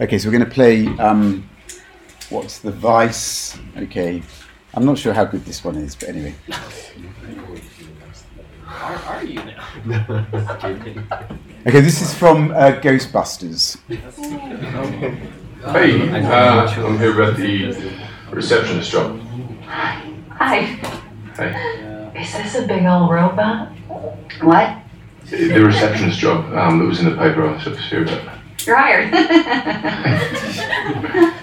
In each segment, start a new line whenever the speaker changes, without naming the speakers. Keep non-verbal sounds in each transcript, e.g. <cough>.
Okay, so we're going to play. Um, what's the vice? Okay, I'm not sure how good this one is, but anyway.
Are, are you now?
Okay, this is from uh, Ghostbusters.
Hey, uh, I'm here about the receptionist job.
Hi.
Hey,
Is this a big old robot? What?
the receptionist job um, that was in the paper. I was supposed to hear about.
You're. <laughs>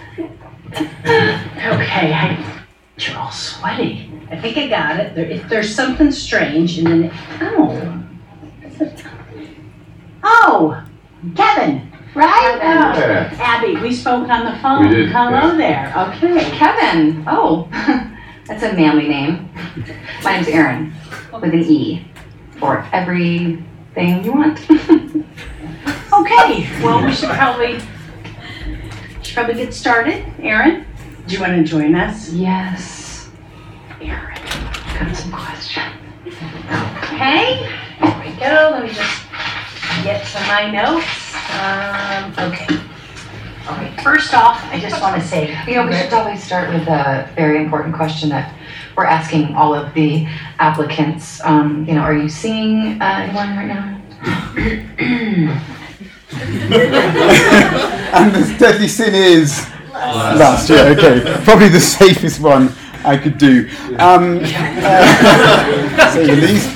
Okay, I, you're all sweaty. I think I got it. There, if there's something strange, and then it, oh, oh, Kevin, right? Uh,
Yeah.
Abby, we spoke on the phone.
We did,
Hello
yeah.
there. Okay.
Kevin. Oh, <laughs> that's a manly name. My name's Erin with an E for everything you want. <laughs>
Okay. Well, we should probably should probably get started. Erin, do you want to join us?
yes.
Erin.
Got some questions.
Okay. here we go. Let me just get to my notes. Um, okay. All right. First off, I just want to say,
You know, we should probably start with a very important question that we're asking all of the applicants. Um, you know, are you seeing uh, anyone right now? <clears throat> <laughs>
and the deadly sin is last year. Okay, probably the safest one I could do. Um, uh, say the least.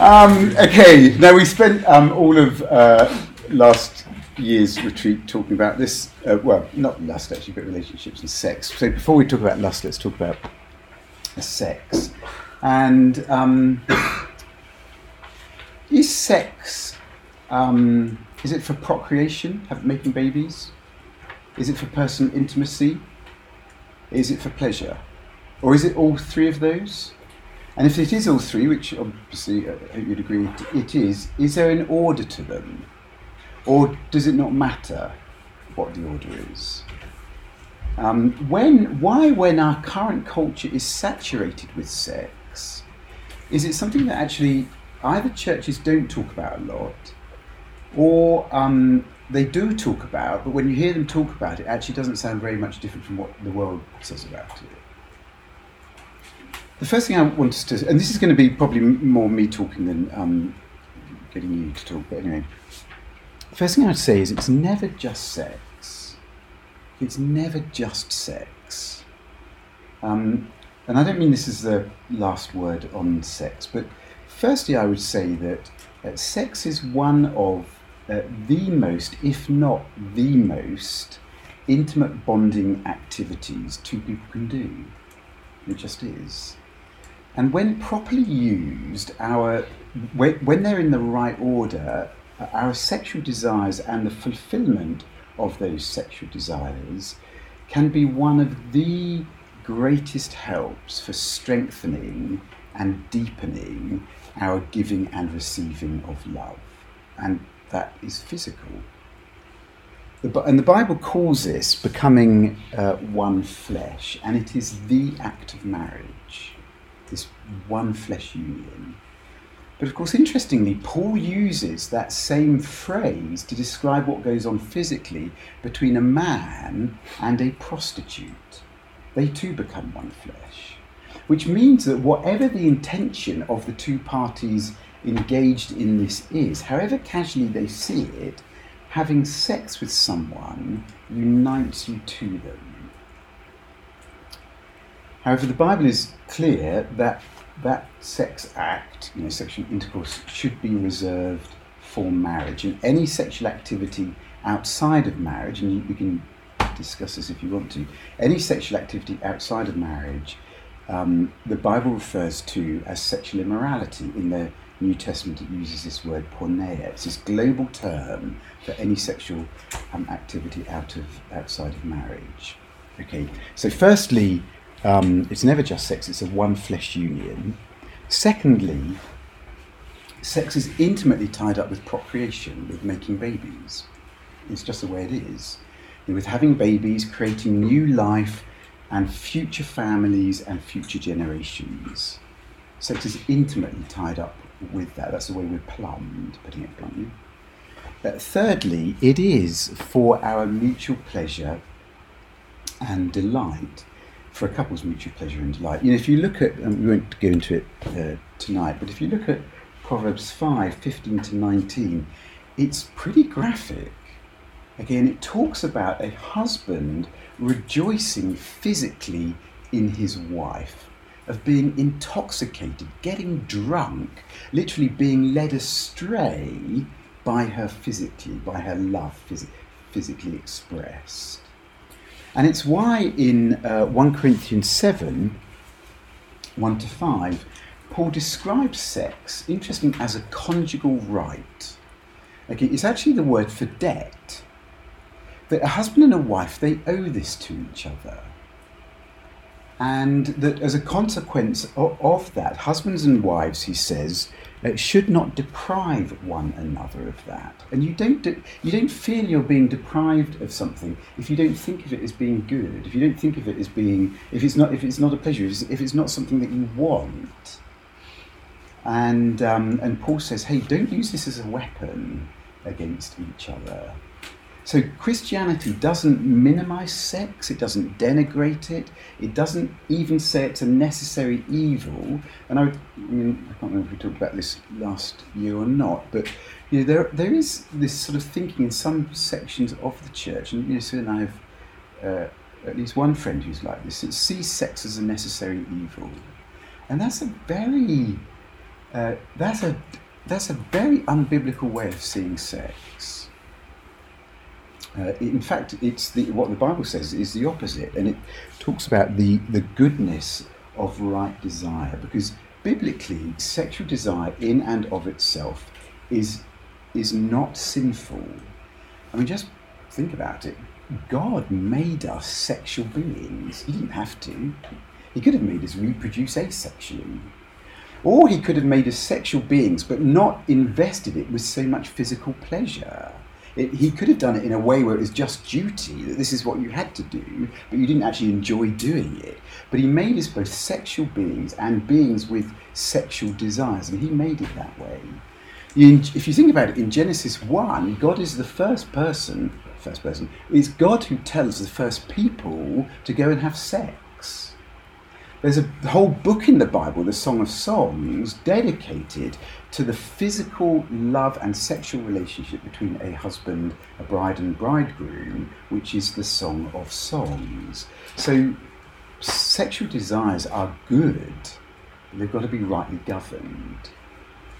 Um, okay, now we spent um, all of uh, last year's retreat talking about this. Uh, well, not lust actually, but relationships and sex. So before we talk about lust, let's talk about sex. And um, is sex um, is it for procreation, have, making babies? Is it for personal intimacy? Is it for pleasure? Or is it all three of those? And if it is all three, which obviously uh, I hope you'd agree it- it is, is there an order to them? Or does it not matter what the order is? Um, when, why, when our current culture is saturated with sex, is it something that actually either churches don't talk about a lot, or um, they do talk about, but when you hear them talk about it, it actually doesn't sound very much different from what the world says about it. The first thing I want us to, and this is going to be probably more me talking than um, getting you to talk, but anyway. The first thing I'd say is it's never just sex. It's never just sex. Um, and I don't mean this is the last word on sex, but firstly, I would say that uh, sex is one of uh, the most, if not the most, intimate bonding activities two people can do. It just is. And when properly used, our when, when they're in the right order, uh, our sexual desires and the fulfillment of those sexual desires can be one of the greatest helps for strengthening and deepening our giving and receiving of love. And that is physical. The, and the Bible calls this becoming uh, one flesh, and it is the act of marriage, this one flesh union. But of course, interestingly, Paul uses that same phrase to describe what goes on physically between a man and a prostitute. They too become one flesh. Which means that whatever the intention of the two parties engaged in this is, however casually they see it, having sex with someone unites you to them. However, the Bible is clear that that sex act, you know, sexual intercourse, should be reserved for marriage. And any sexual activity outside of marriage, and we can discuss this if you want to, any sexual activity outside of marriage, um, the Bible refers to as sexual immorality. In the New Testament, it uses this word porneia. It's this global term for any sexual um, activity out of outside of marriage. Okay, so firstly, um, it's never just sex, it's a one flesh union. Secondly, sex is intimately tied up with procreation, with making babies. It's just the way it is. And with having babies, creating new life and future families and future generations. Sex is intimately tied up with that. That's the way we're plumbed, putting it bluntly. Uh, thirdly, it is for our mutual pleasure and delight, for a couple's mutual pleasure and delight. You know, if you look at, um, we won't go into it uh, tonight, but if you look at Proverbs 5 15 to 19, it's pretty graphic. Again, it talks about a husband rejoicing physically in his wife, of being intoxicated, getting drunk, literally being led astray by her physically, by her love phys- physically expressed. And it's why in uh, 1 Corinthians 7 1 to 5, Paul describes sex, interesting, as a conjugal right. Okay, it's actually the word for debt. That a husband and a wife, they owe this to each other. And that as a consequence of, of that, husbands and wives, he says, uh, should not deprive one another of that. And you don't, de- you don't feel you're being deprived of something if you don't think of it as being good, if you don't think of it as being, if it's not, if it's not a pleasure, if it's, if it's not something that you want. And, um, and Paul says, hey, don't use this as a weapon against each other. So Christianity doesn't minimize sex, it doesn't denigrate it, it doesn't even say it's a necessary evil. And I, I mean, I can't remember if we talked about this last year or not, but you know, there there is this sort of thinking in some sections of the church, and you know, Sue and I have uh, at least one friend who's like this. It sees sex as a necessary evil, and that's a very uh, that's a that's a very unbiblical way of seeing sex. Uh, in fact, it's the, what the Bible says is the opposite, and it talks about the, the goodness of right desire, because biblically, sexual desire in and of itself is, is not sinful. I mean, just think about it. God made us sexual beings. He didn't have to. He could have made us reproduce asexually. Or he could have made us sexual beings, but not invested it with so much physical pleasure. It, he could have done it in a way where it was just duty, that this is what you had to do, but you didn't actually enjoy doing it. But he made us both sexual beings and beings with sexual desires, and he made it that way. In, if you think about it, in Genesis 1, God is the first person, first person, it's God who tells the first people to go and have sex. There's a whole book in the Bible, the Song of Songs, dedicated to the physical love and sexual relationship between a husband, a bride, and bridegroom, which is the Song of Songs. So, sexual desires are good, they've got to be rightly governed.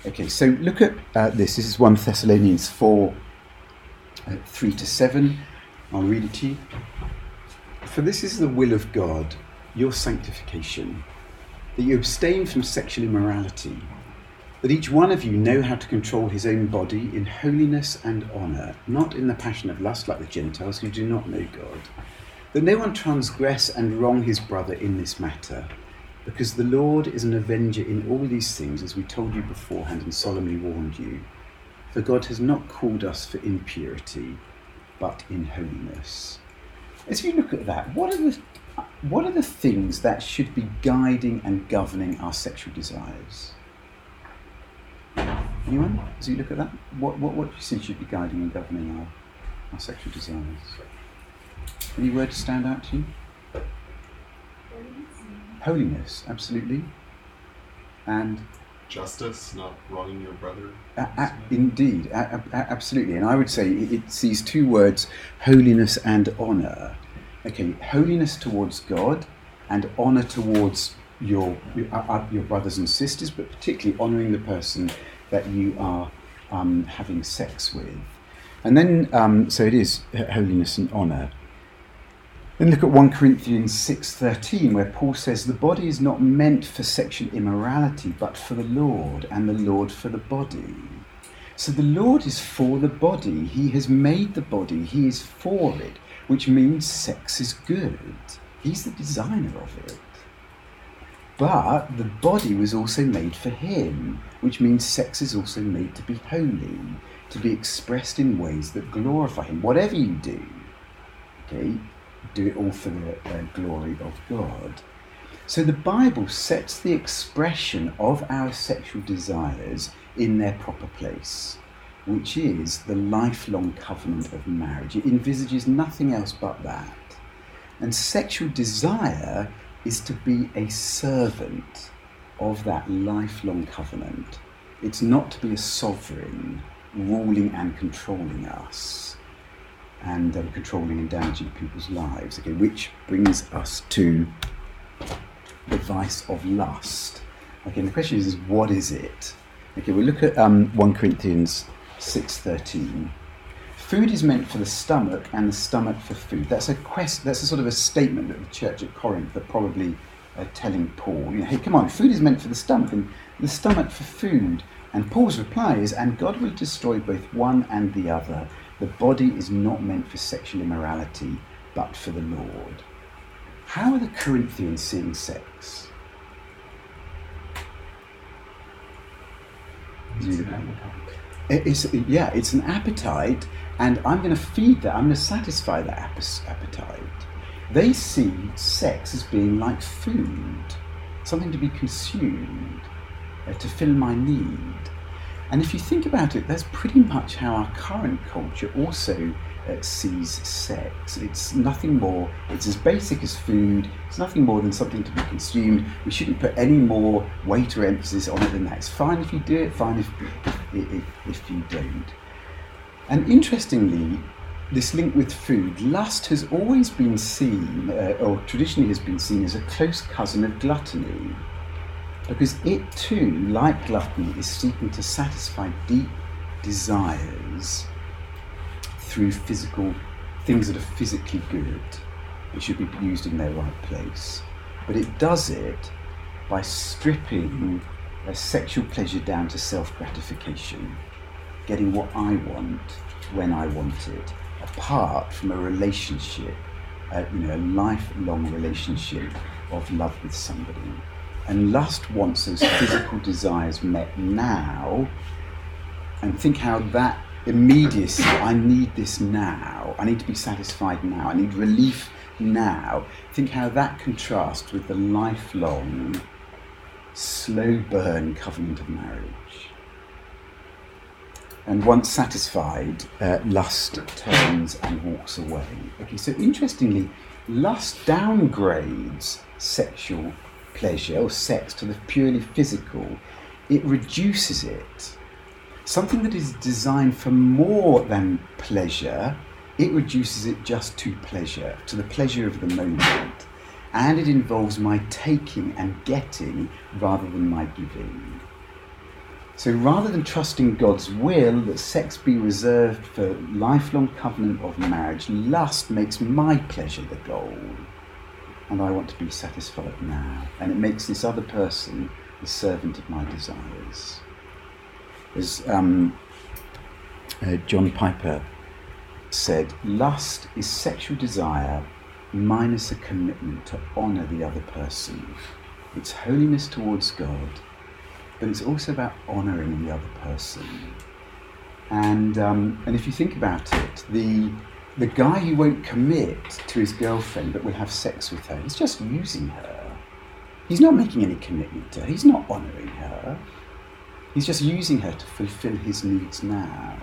Okay, so look at uh, this. This is 1 Thessalonians 4 uh, 3 to 7. I'll read it to you. For this is the will of God your sanctification, that you abstain from sexual immorality, that each one of you know how to control his own body in holiness and honour, not in the passion of lust like the Gentiles who do not know God, that no one transgress and wrong his brother in this matter, because the Lord is an avenger in all these things, as we told you beforehand and solemnly warned you. For God has not called us for impurity, but in holiness. As you look at that, what are the what are the things that should be guiding and governing our sexual desires? Anyone? As you look at that, what, what, what do you think should be guiding and governing our, our sexual desires? Any words stand out to you? Holiness, absolutely. And
Justice, not wronging your brother.
a- a- indeed, a- a- absolutely. And I would say it- it's these two words, holiness and honour. Okay, holiness towards God and honour towards your your, uh, your brothers and sisters, but particularly honouring the person that you are um, having sex with. And then, um, so it is holiness and honour. Then look at 1 Corinthians 6:13 where Paul says the body is not meant for sexual immorality but for the Lord and the Lord for the body. So the Lord is for the body. He has made the body. He is for it, which means sex is good. He's the designer of it. But the body was also made for him, which means sex is also made to be holy, to be expressed in ways that glorify him. Whatever you do, okay, do it all for the uh, glory of God. So the Bible sets the expression of our sexual desires in their proper place. which is the lifelong covenant of marriage. It envisages nothing else but that. And sexual desire is to be a servant of that lifelong covenant. It's not to be a sovereign ruling and controlling us and um, controlling and damaging people's lives. Okay, which brings us to the vice of lust. Okay, the question is, is what is it? Okay, we look at um, 1 Corinthians 6.13. Food is meant for the stomach and the stomach for food. That's a quest, that's a sort of a statement of the church at Corinth are probably uh, telling Paul, you know, hey, come on, food is meant for the stomach and the stomach for food. And Paul's reply is, and God will destroy both one and the other. The body is not meant for sexual immorality, but for the Lord. How are the Corinthians seeing sex? It's, yeah, it's an appetite, and I'm going to feed that, I'm going to satisfy that appetite. They see sex as being like food, something to be consumed, uh, to fill my need. And if you think about it, that's pretty much how our current culture also uh, sees sex. It's nothing more, it's as basic as food, it's nothing more than something to be consumed. We shouldn't put any more weight or emphasis on it than that. It's fine if you do it, fine if, if, if you don't. And interestingly, this link with food, lust has always been seen, uh, or traditionally has been seen, as a close cousin of gluttony. Because it too, like gluttony, is seeking to satisfy deep desires through physical things that are physically good. It should be used in their right place. But it does it by stripping a sexual pleasure down to self gratification, getting what I want when I want it, apart from a relationship, uh, you know, a lifelong relationship of love with somebody. And lust wants those <coughs> physical desires met now, and think how that immediacy, I need this now, I need to be satisfied now, I need relief now. Think how that contrasts with the lifelong, slow burn covenant of marriage. And once satisfied, uh, lust turns and walks away. Okay, so interestingly, lust downgrades sexual pleasure or sex to the purely physical, it reduces it something that is designed for more than pleasure, it reduces it just to pleasure, to the pleasure of the moment. And it involves my taking and getting rather than my giving. So rather than trusting God's will that sex be reserved for lifelong covenant of marriage, lust makes my pleasure the goal. And I want to be satisfied now. And it makes this other person the servant of my desires as um, uh, John Piper said, lust is sexual desire minus a commitment to honour the other person. It's holiness towards God, but it's also about honouring the other person. And um, and if you think about it, the the guy who won't commit to his girlfriend but will have sex with her, he's just using her. He's not making any commitment to her. He's not honouring her. He's just using her to fulfill his needs now.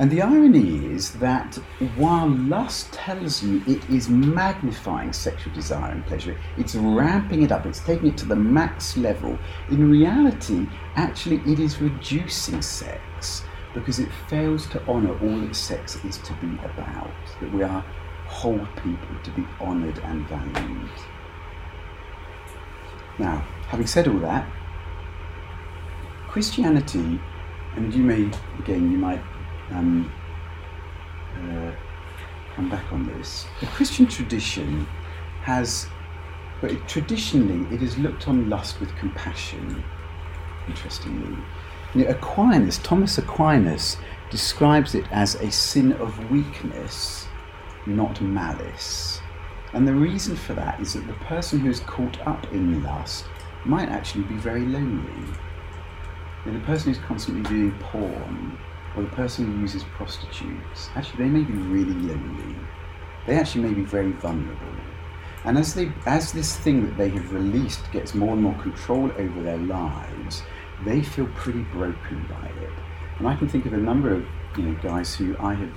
And the irony is that while lust tells you it is magnifying sexual desire and pleasure, it's ramping it up, it's taking it to the max level, in reality, actually, it is reducing sex because it fails to honour all that sex is to be about, that we are whole people to be honoured and valued. Now, having said all that, Christianity, and you may, again, you might um, uh, come back on this. The Christian tradition has, but it, traditionally, it has looked on lust with compassion, interestingly. Aquinas, Thomas Aquinas, describes it as a sin of weakness, not malice. And the reason for that is that the person who is caught up in lust might actually be very lonely the person who's constantly doing porn, or the person who uses prostitutes, actually they may be really lonely. They actually may be very vulnerable. And as they as this thing that they have released gets more and more control over their lives, they feel pretty broken by it. And I can think of a number of you know guys who I have,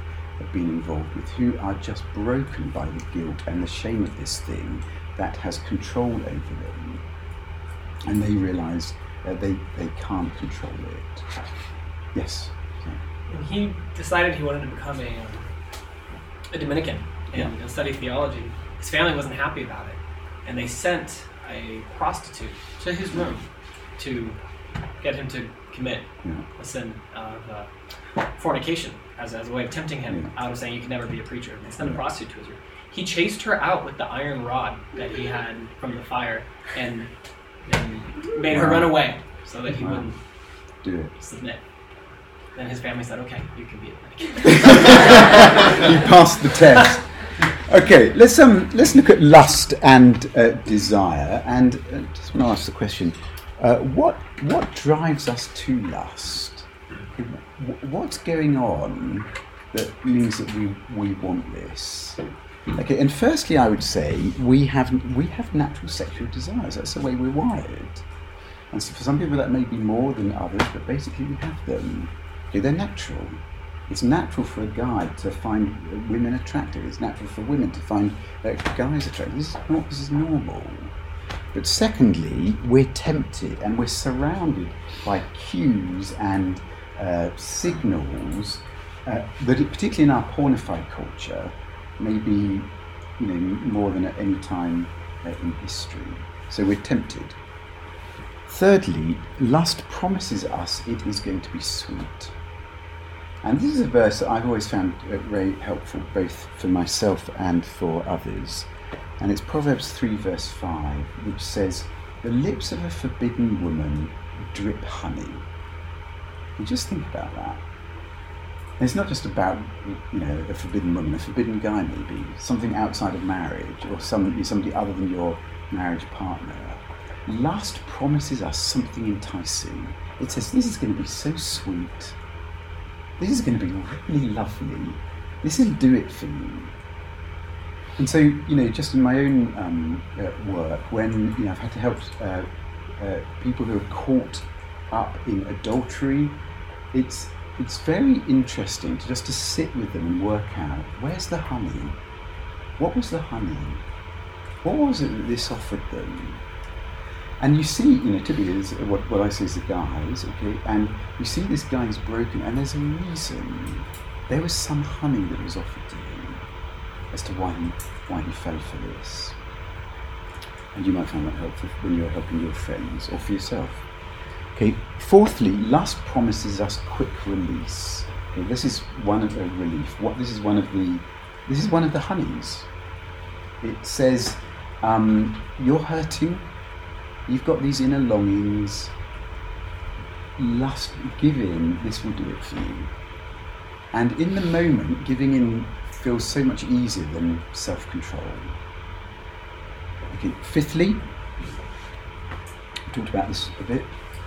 been involved with who are just broken by the guilt and the shame of this thing that has control over them, and they realise that they they can't control it. Yes.
And he decided he wanted to become a, um, a Dominican and
Yeah.
study theology. His family wasn't happy about it, and they sent a prostitute to his room to get him to commit
Yeah.
a sin of uh, fornication as, as a way of tempting him
Yeah.
out of saying you can never be a preacher. They sent a prostitute to his room. He chased her out with the iron rod that he had from the fire and, and made her run away so that he
Wow.
wouldn't
Do it.
submit. Then his family said, "Okay, you can be a Dominican." <laughs>
you passed the test. Okay, let's um let's look at lust and uh, desire, and uh, just want to ask the question: uh, what what drives us to lust? What's going on that means that we we want this? Okay, and firstly, I would say we have we have natural sexual desires. That's the way we're wired. And so for some people, that may be more than others, but basically, we have them. They're natural. It's natural for a guy to find women attractive. It's natural for women to find uh, guys attractive. This is not. This is normal. But secondly, we're tempted and we're surrounded by cues and uh, signals uh, that, it, particularly in our pornified culture, may be you know more than at any time uh, in history. So we're tempted. Thirdly, lust promises us it is going to be sweet. And this is a verse that I've always found very helpful, both for myself and for others. And it's Proverbs 3, verse 5, which says, The lips of a forbidden woman drip honey. You just think about that. And it's not just about, you know, a forbidden woman, a forbidden guy maybe, something outside of marriage, or somebody, somebody other than your marriage partner. Lust promises us something enticing. It says, This is going to be so sweet. This is going to be really lovely. This will do it for you. And so, you know, just in my own um, uh, work, when you know, I've had to help uh, uh, people who are caught up in adultery, it's it's very interesting to just to sit with them and work out where's the honey. What was the honey? What was it that this offered them? And you see, you know, typically is what, what I see as the guys, okay, and you see this guy is broken, and there's a reason. There was some honey that was offered to him as to why he why he fell for this. And you might find that helpful when you're helping your friends or for yourself. Okay. Fourthly, lust promises us quick release. Okay, this is one of the relief. What this is one of the this is one of the honeys. It says um, you're hurting. You've got these inner longings. Lust, give in. This will do it for you. And in the moment, giving in feels so much easier than self control. Okay, fifthly, talked about this a bit.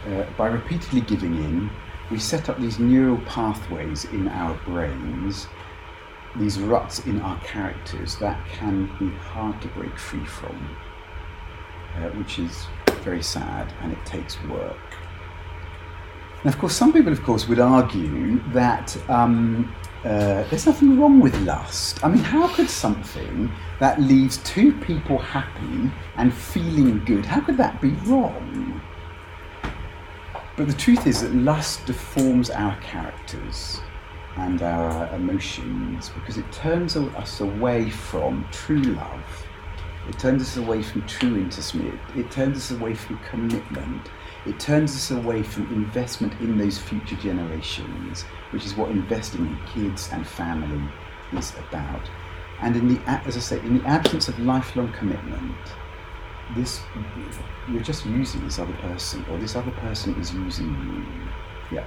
Uh, by repeatedly giving in, we set up these neural pathways in our brains, these ruts in our characters that can be hard to break free from, uh, which is very sad and it takes work. And of course, some people, of course, would argue that um, uh, there's nothing wrong with lust. I mean, how could something that leaves two people happy and feeling good, how could that be wrong? But the truth is that lust deforms our characters and our emotions because it turns us away from true love. It turns us away from true intimacy. It, it turns us away from commitment. It turns us away from investment in those future generations, which is what investing in kids and family is about. And in the, as I say, in the absence of lifelong commitment, this you're just using this other person, or this other person is using you. Yeah.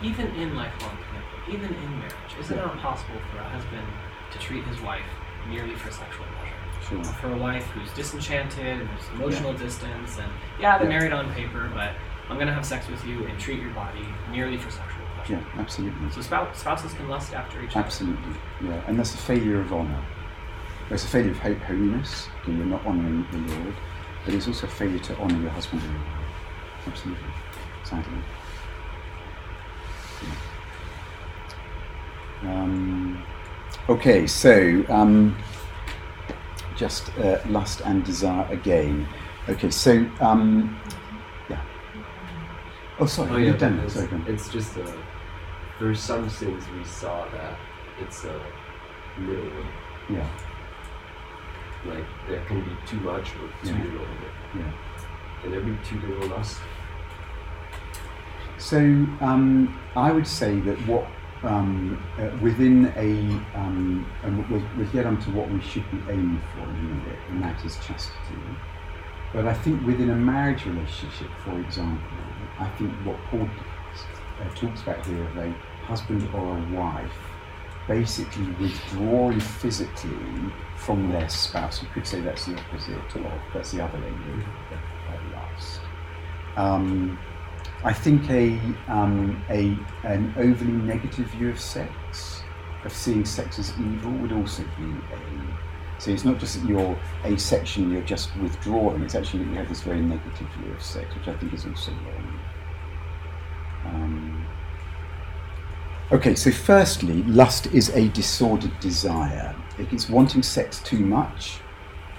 even in lifelong commitment, even in marriage, is it not possible for a husband to treat his wife merely for sexual pleasure?
Sure.
For a wife who's disenchanted and there's emotional distance, and yeah, they're
Yeah.
married on paper, but I'm gonna have sex with you and treat your body merely for sexual pleasure.
Yeah, absolutely.
So spouse, spouses can lust after each other.
Absolutely. Yeah. And that's a failure of honour. It's a failure of holiness, because you're not honouring the Lord, but it's also a failure to honour your husband or your wife. Absolutely. Sadly. Yeah. Um, okay, so um, just uh, lust and desire again. Okay, so um, yeah. Oh, sorry,
Oh,
you've
yeah,
done it.
it's,
Sorry,
it's just uh, there's some things we saw that it's a middle way.
Yeah,
Like there can be too much or too
Yeah.
little of it.
yeah.
And there be too little lust.
So um, I would say that what um, uh, within a um, and we'll, we'll get on to what we should be aiming for in a minute, and that is chastity. But I think within a marriage relationship, for example, I think what Paul uh, talks about here of a husband or a wife basically withdrawing physically from their spouse. You could say that's the opposite of that's the other end of, of, of lust. Um, I think a, um, a an overly negative view of sex, of seeing sex as evil, would also be a. So it's not just that you're asexual, you're just withdrawing. It's actually that you have this very negative view of sex, which I think is also wrong. Um, okay, so firstly, lust is a disordered desire. It's wanting sex too much.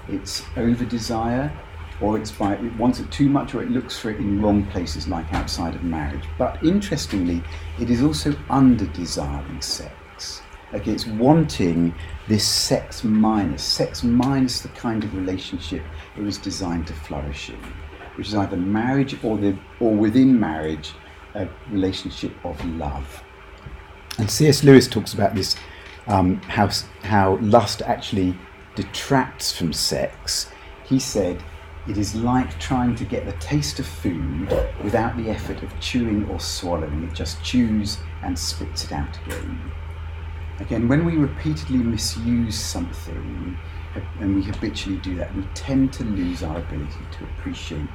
It's over desire or it's by it wants it too much, or it looks for it in wrong places, like outside of marriage. But interestingly, it is also under desiring sex. Like it's wanting this sex minus, sex minus the kind of relationship it was designed to flourish in, which is either marriage or the or within marriage, a relationship of love. And C.S. Lewis talks about this um, how how lust actually detracts from sex. He said it is like trying to get the taste of food without the effort of chewing or swallowing. It just chews and spits it out again. Again, when we repeatedly misuse something, and we habitually do that, we tend to lose our ability to appreciate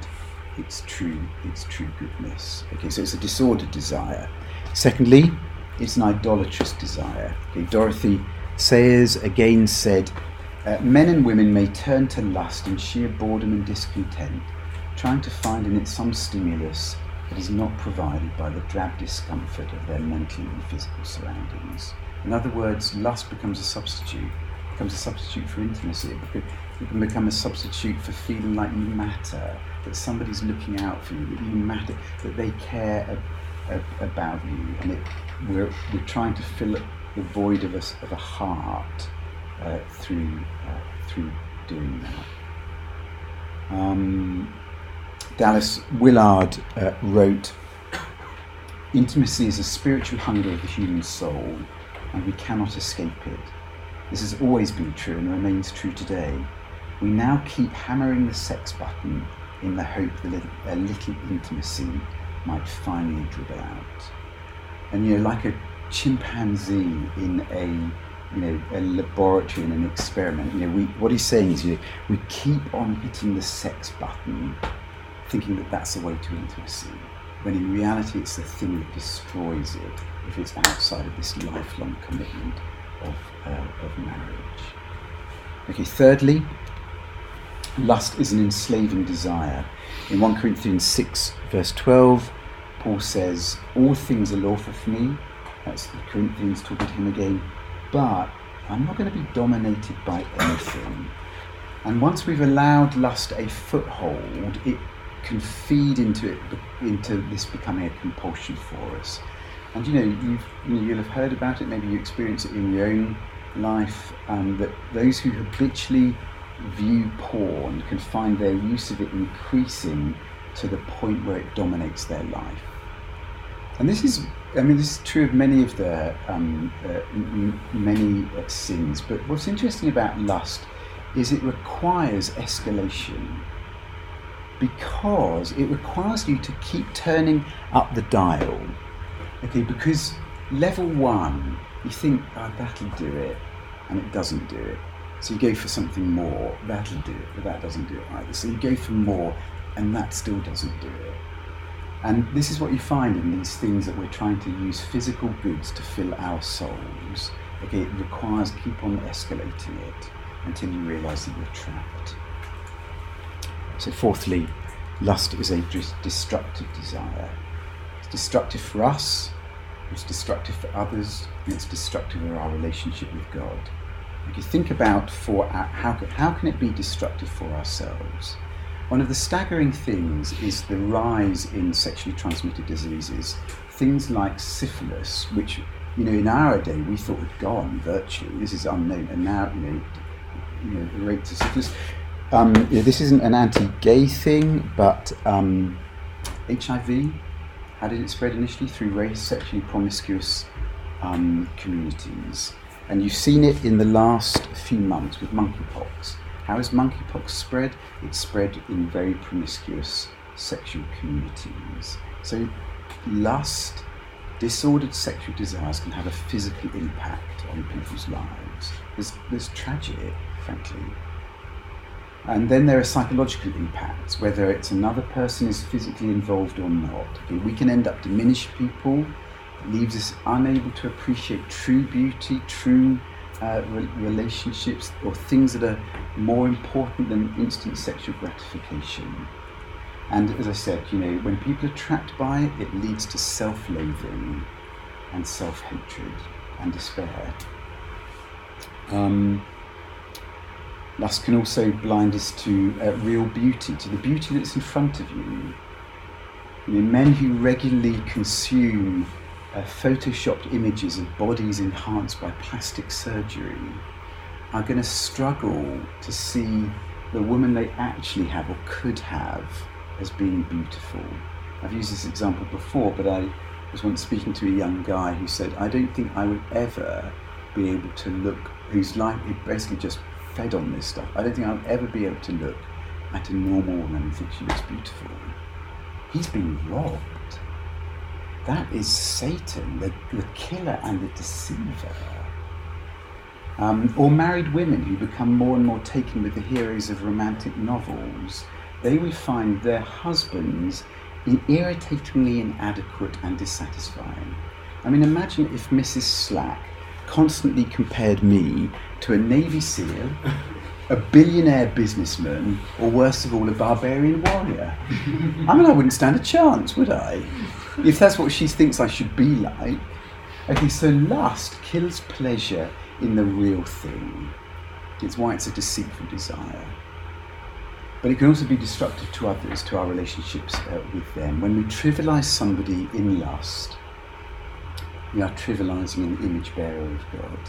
its true, its true goodness. Okay, so it's a disordered desire. Secondly, it's an idolatrous desire. Okay, Dorothy Sayers again said, uh, men and women may turn to lust in sheer boredom and discontent, trying to find in it some stimulus that is not provided by the drab discomfort of their mental and physical surroundings. In other words, lust becomes a substitute, becomes a substitute for intimacy. It, can become a substitute for feeling like you matter, that somebody's looking out for you, that you matter, that they care ab- ab- about you, and it, we're, we're trying to fill up the void of a, of a heart uh, through through doing that. Um, Dallas Willard uh, wrote, "Intimacy is a spiritual hunger of the human soul, and we cannot escape it. This has always been true and remains true today. We now keep hammering the sex button in the hope that a, little intimacy might finally dribble out. And you know, like a chimpanzee in a you know, a laboratory and an experiment. You know, we, what he's saying is, you know, we keep on hitting the sex button, thinking that that's the way to intimacy, when in reality it's the thing that destroys it if it's outside of this lifelong commitment of, uh, of marriage. Okay, thirdly, lust is an enslaving desire. In 1 Corinthians 6, verse 12, Paul says, All things are lawful for me. That's the Corinthians talking to him again but I'm not going to be dominated by anything. And once we've allowed lust a foothold, it can feed into it, into this becoming a compulsion for us. And you know, you've, you you'll have heard about it. Maybe you experience it in your own life. Um, that those who habitually view porn can find their use of it increasing to the point where it dominates their life. And this is, I mean, this is true of many of the um, uh, many uh, sins. But what's interesting about lust is it requires escalation because it requires you to keep turning up the dial. Okay, because level one, you think, oh, that'll do it, and it doesn't do it. So you go for something more, that'll do it, but that doesn't do it either. So you go for more, and that still doesn't do it. And this is what you find in these things that we're trying to use physical goods to fill our souls. Okay, it requires keep on escalating it until you realize that you're trapped. So, fourthly, lust is a destructive desire. It's destructive for us, it's destructive for others, and it's destructive of our relationship with God. If you think about for our, how, how can it be destructive for ourselves? One of the staggering things is the rise in sexually transmitted diseases, things like syphilis, which you know in our day we thought had gone virtually. This is unknown, and now you know, you know the rates of syphilis. Um, yeah, this isn't an anti-gay thing, but um, HIV. How did it spread initially through race sexually promiscuous um, communities? And you've seen it in the last few months with monkeypox. How has monkeypox spread? It spread in very promiscuous sexual communities. So, lust, disordered sexual desires can have a physical impact on people's lives. There's, there's tragic, frankly. And then there are psychological impacts, whether it's another person is physically involved or not. We can end up diminished people, leaves us unable to appreciate true beauty, true uh, re- relationships, or things that are more important than instant sexual gratification. And as I said, you know, when people are trapped by it, it leads to self loathing and self hatred and despair. Um, lust can also blind us to uh, real beauty, to the beauty that's in front of you. you know, men who regularly consume uh, photoshopped images of bodies enhanced by plastic surgery are going to struggle to see the woman they actually have or could have as being beautiful. I've used this example before, but I was once speaking to a young guy who said, I don't think I would ever be able to look, whose life is basically just fed on this stuff. I don't think I'll ever be able to look at a normal woman and think she looks beautiful. He's been robbed. That is Satan, the, the killer and the deceiver. Um, or married women who become more and more taken with the heroes of romantic novels. They will find their husbands irritatingly inadequate and dissatisfying. I mean, imagine if Mrs. Slack constantly compared me to a Navy SEAL, a billionaire businessman, or worst of all, a barbarian warrior. I mean, I wouldn't stand a chance, would I? If that's what she thinks I should be like. Okay, so lust kills pleasure in the real thing. It's why it's a deceitful desire. But it can also be destructive to others, to our relationships uh, with them. When we trivialize somebody in lust, we are trivializing an image bearer of God.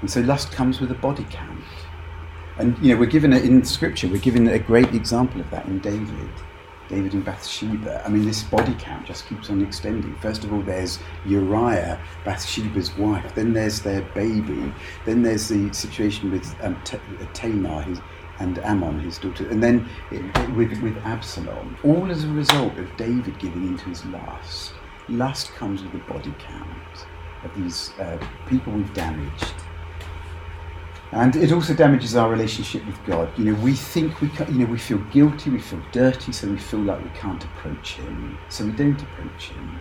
And so lust comes with a body count. And you know, we're given it in scripture, we're given a great example of that in David. David and Bathsheba. I mean, this body count just keeps on extending. First of all, there's Uriah, Bathsheba's wife. Then there's their baby. Then there's the situation with um, T- Tamar his, and Amnon, his daughter. And then it, with, with Absalom. All as a result of David giving into his lust. Lust comes with a body count of these uh, people we've damaged. And it also damages our relationship with God. You know, we think we, you know, we feel guilty, we feel dirty, so we feel like we can't approach Him, so we don't approach Him.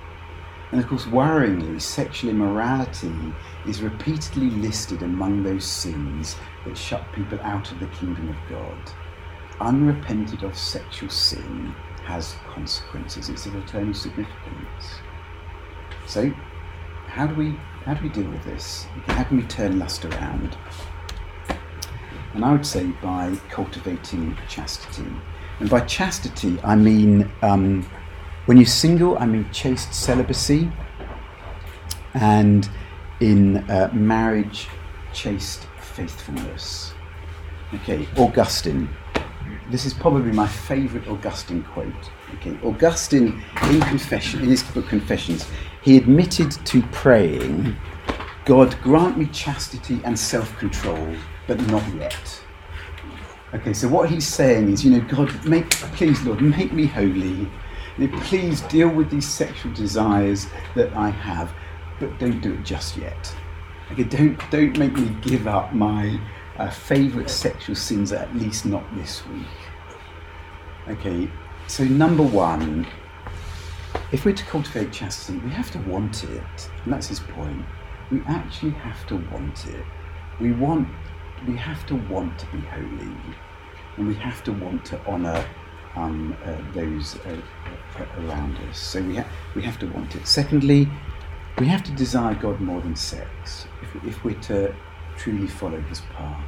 And of course, worryingly, sexual immorality is repeatedly listed among those sins that shut people out of the kingdom of God. Unrepented of sexual sin has consequences. It's of eternal significance. So, how do we how do we deal with this? How can we turn lust around? And I would say by cultivating chastity. And by chastity, I mean, um, when you're single, I mean chaste celibacy. And in uh, marriage, chaste faithfulness. Okay, Augustine. This is probably my favourite Augustine quote. Okay, Augustine, in confession, in his book Confessions, he admitted to praying, God grant me chastity and self-control but not yet. Okay, so what he's saying is, you know, God, make, please, Lord, make me holy. Please deal with these sexual desires that I have, but don't do it just yet. Okay, don't don't make me give up my uh, favourite sexual sins, at least not this week. Okay, so number one, if we're to cultivate chastity, we have to want it, and that's his point. We actually have to want it. We want we have to want to be holy, and we have to want to honour um, uh, those uh, around us. So we, ha- we have to want it. Secondly, We have to desire God more than sex if, if we're to truly follow his path.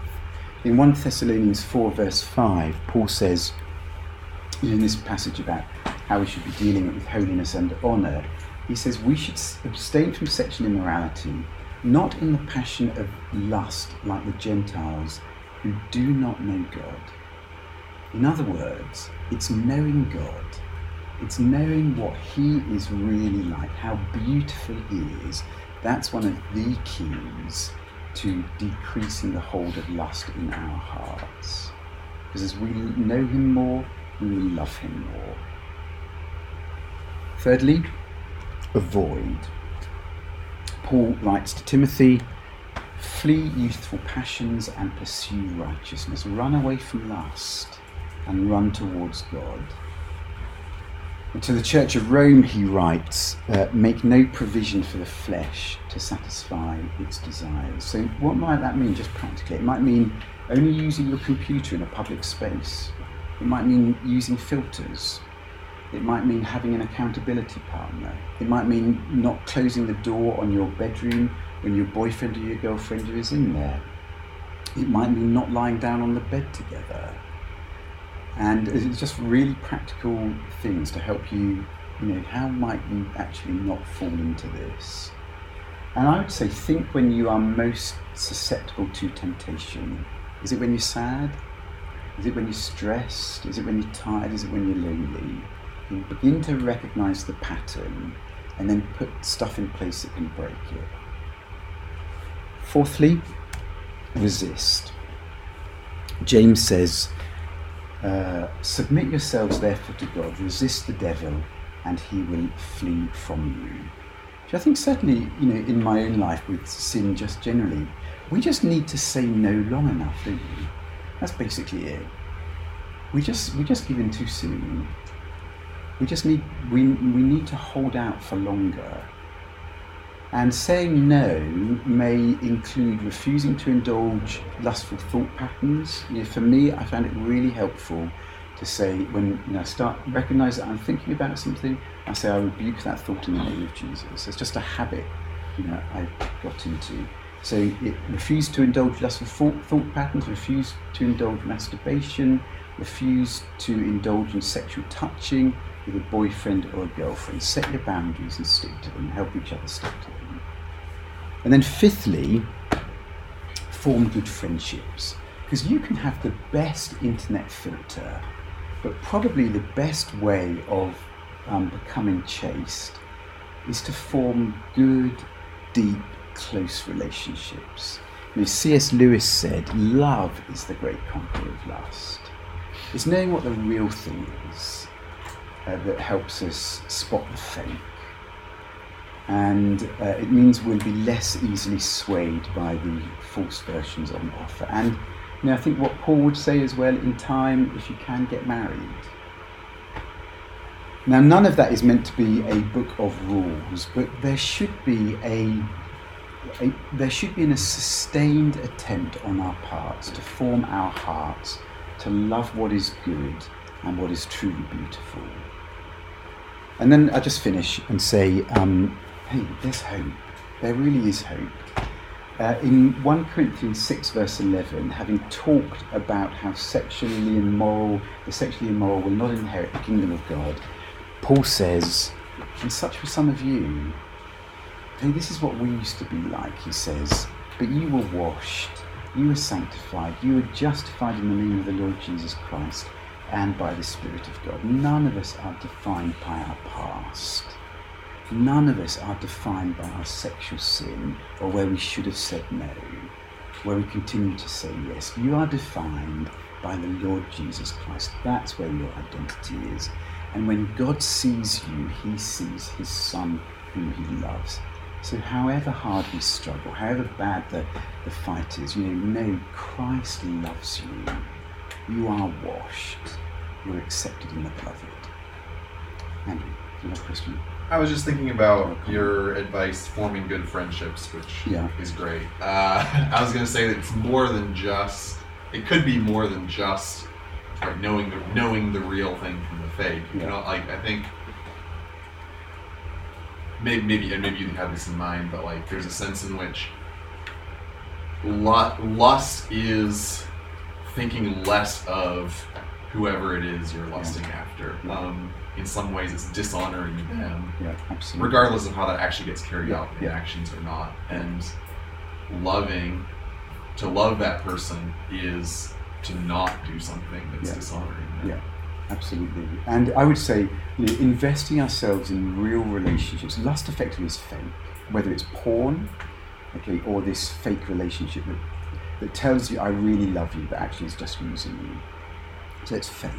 In 1 Thessalonians 4, verse 5, Paul says, in this passage about how we should be dealing with holiness and honour, he says we should abstain from sexual immorality, not in the passion of lust like the Gentiles who do not know God. In other words, it's knowing God. It's knowing what He is really like, how beautiful He is. That's one of the keys to decreasing the hold of lust in our hearts. Because as we know Him more, we love Him more. Thirdly, avoid. Paul writes to Timothy flee youthful passions and pursue righteousness. Run away from lust and run towards God. And to the Church of Rome, he writes, uh, make no provision for the flesh to satisfy its desires. So, what might that mean just practically? It might mean only using your computer in a public space, it might mean using filters. It might mean having an accountability partner. It might mean not closing the door on your bedroom when your boyfriend or your girlfriend is in there. It might mean not lying down on the bed together. And it's just really practical things to help you, you know, how might you actually not fall into this? And I would say, think when you are most susceptible to temptation. Is it when you're sad? Is it when you're stressed? Is it when you're tired? Is it when you're lonely? You begin to recognize the pattern and then put stuff in place that can break it. Fourthly, resist. James says, uh, Submit yourselves therefore to God, resist the devil, and he will flee from you. Which I think certainly, you know, in my own life with sin just generally, we just need to say no long enough, don't we? That's basically it. We just we just give in too soon. We just need we we need to hold out for longer. And saying no may include refusing to indulge lustful thought patterns. You know, for me, I found it really helpful to say when you know, I start recognize that I'm thinking about something, I say I rebuke that thought in the name of Jesus. It's just a habit, you know, I've got into. So it refuse to indulge lustful thought, thought patterns, refuse to indulge masturbation, refuse to indulge in sexual touching with a boyfriend or a girlfriend. Set your boundaries and stick to them. Help each other stick to them. And then fifthly, form good friendships. Because you can have the best internet filter, but probably the best way of um, becoming chaste is to form good, deep, close relationships. You know, C.S. Lewis said, Love is the great conqueror of lust. It's knowing what the real thing is uh, that helps us spot the fake. And uh, it means we'll be less easily swayed by the false versions on offer. And you know, I think what Paul would say as well in time, if you can get married. Now, none of that is meant to be a book of rules, but there should be a, a there should be a sustained attempt on our parts to form our hearts to love what is good and what is truly beautiful. And then I just finish and say, um, hey, there's hope. There really is hope. Uh, in 1 Corinthians 6, verse 11, having talked about how sexually immoral, the sexually immoral will not inherit the kingdom of God, Paul says, and such were some of you. Hey, this is what we used to be like, he says, but you were washed, you were sanctified, you were justified in the name of the Lord Jesus Christ and by the Spirit of God. None of us are defined by our past. None of us are defined by our sexual sin or where we should have said no, where we continue to say yes. You are defined by the Lord Jesus Christ. That's where your identity is. And when God sees you, he sees his Son whom he loves. So, however hard we struggle, however bad the, the fight is, you know, know Christ loves you. You are washed. You're accepted in the beloved. Andrew, do you have a question?
I was just thinking about your advice forming good friendships, which
Yeah.
is great. Uh, <laughs> I was going to say that it's more than just. It could be more than just right, knowing the knowing the real thing from the fake. You
Yeah.
know, like I think maybe maybe and maybe you have this in mind, but like there's a sense in which lu- lust is thinking less of whoever it is you're lusting after. Um, in some ways, it's dishonoring them,
Yeah, absolutely.
regardless of how that actually gets carried
Yeah,
out in
yeah.
actions or not. And loving, to love that person is to not do something that's
Yeah.
dishonoring them.
Yeah, absolutely. And I would say, you know, investing ourselves in real relationships. Lust effectively is fake, whether it's porn, okay, or this fake relationship that, that tells you I really love you, but actually it's just using you. So it's fake.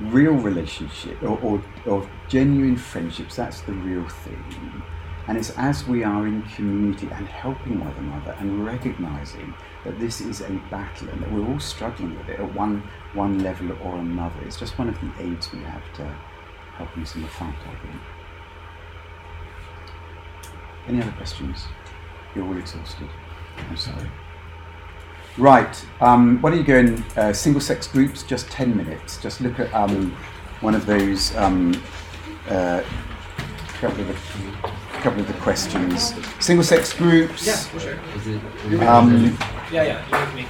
Real relationship or, or, or genuine friendships, that's the real thing. And it's as we are in community and helping one another and recognizing that this is a battle and that we're all struggling with it at one, one level or another. It's just one of the aids we have to helping the fight, I think. Any other questions? You're all exhausted. I'm sorry. Right. Um, why don't you go in uh, single sex groups, just 10 minutes. Just look at um, one of those, um, uh, couple, of the, couple of the questions. Single sex groups.
Yeah, for sure.
Is it?
Um,
Yeah, yeah. You with me.